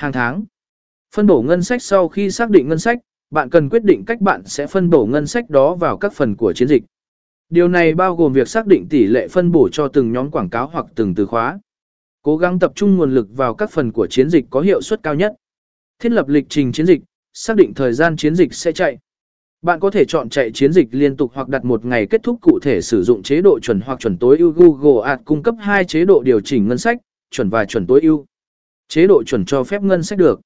Hàng tháng. Phân bổ ngân sách sau khi xác định ngân sách, bạn cần quyết định cách bạn sẽ phân bổ ngân sách đó vào các phần của chiến dịch. Điều này bao gồm việc xác định tỷ lệ phân bổ cho từng nhóm quảng cáo hoặc từng từ khóa. Cố gắng tập trung nguồn lực vào các phần của chiến dịch có hiệu suất cao nhất. Thiết lập lịch trình chiến dịch, xác định thời gian chiến dịch sẽ chạy. Bạn có thể chọn chạy chiến dịch liên tục hoặc đặt một ngày kết thúc cụ thể sử dụng chế độ chuẩn hoặc chuẩn tối ưu Google Ads cung cấp hai chế độ điều chỉnh ngân sách, chuẩn và chuẩn tối ưu. Chế độ chuẩn cho phép ngân sách được.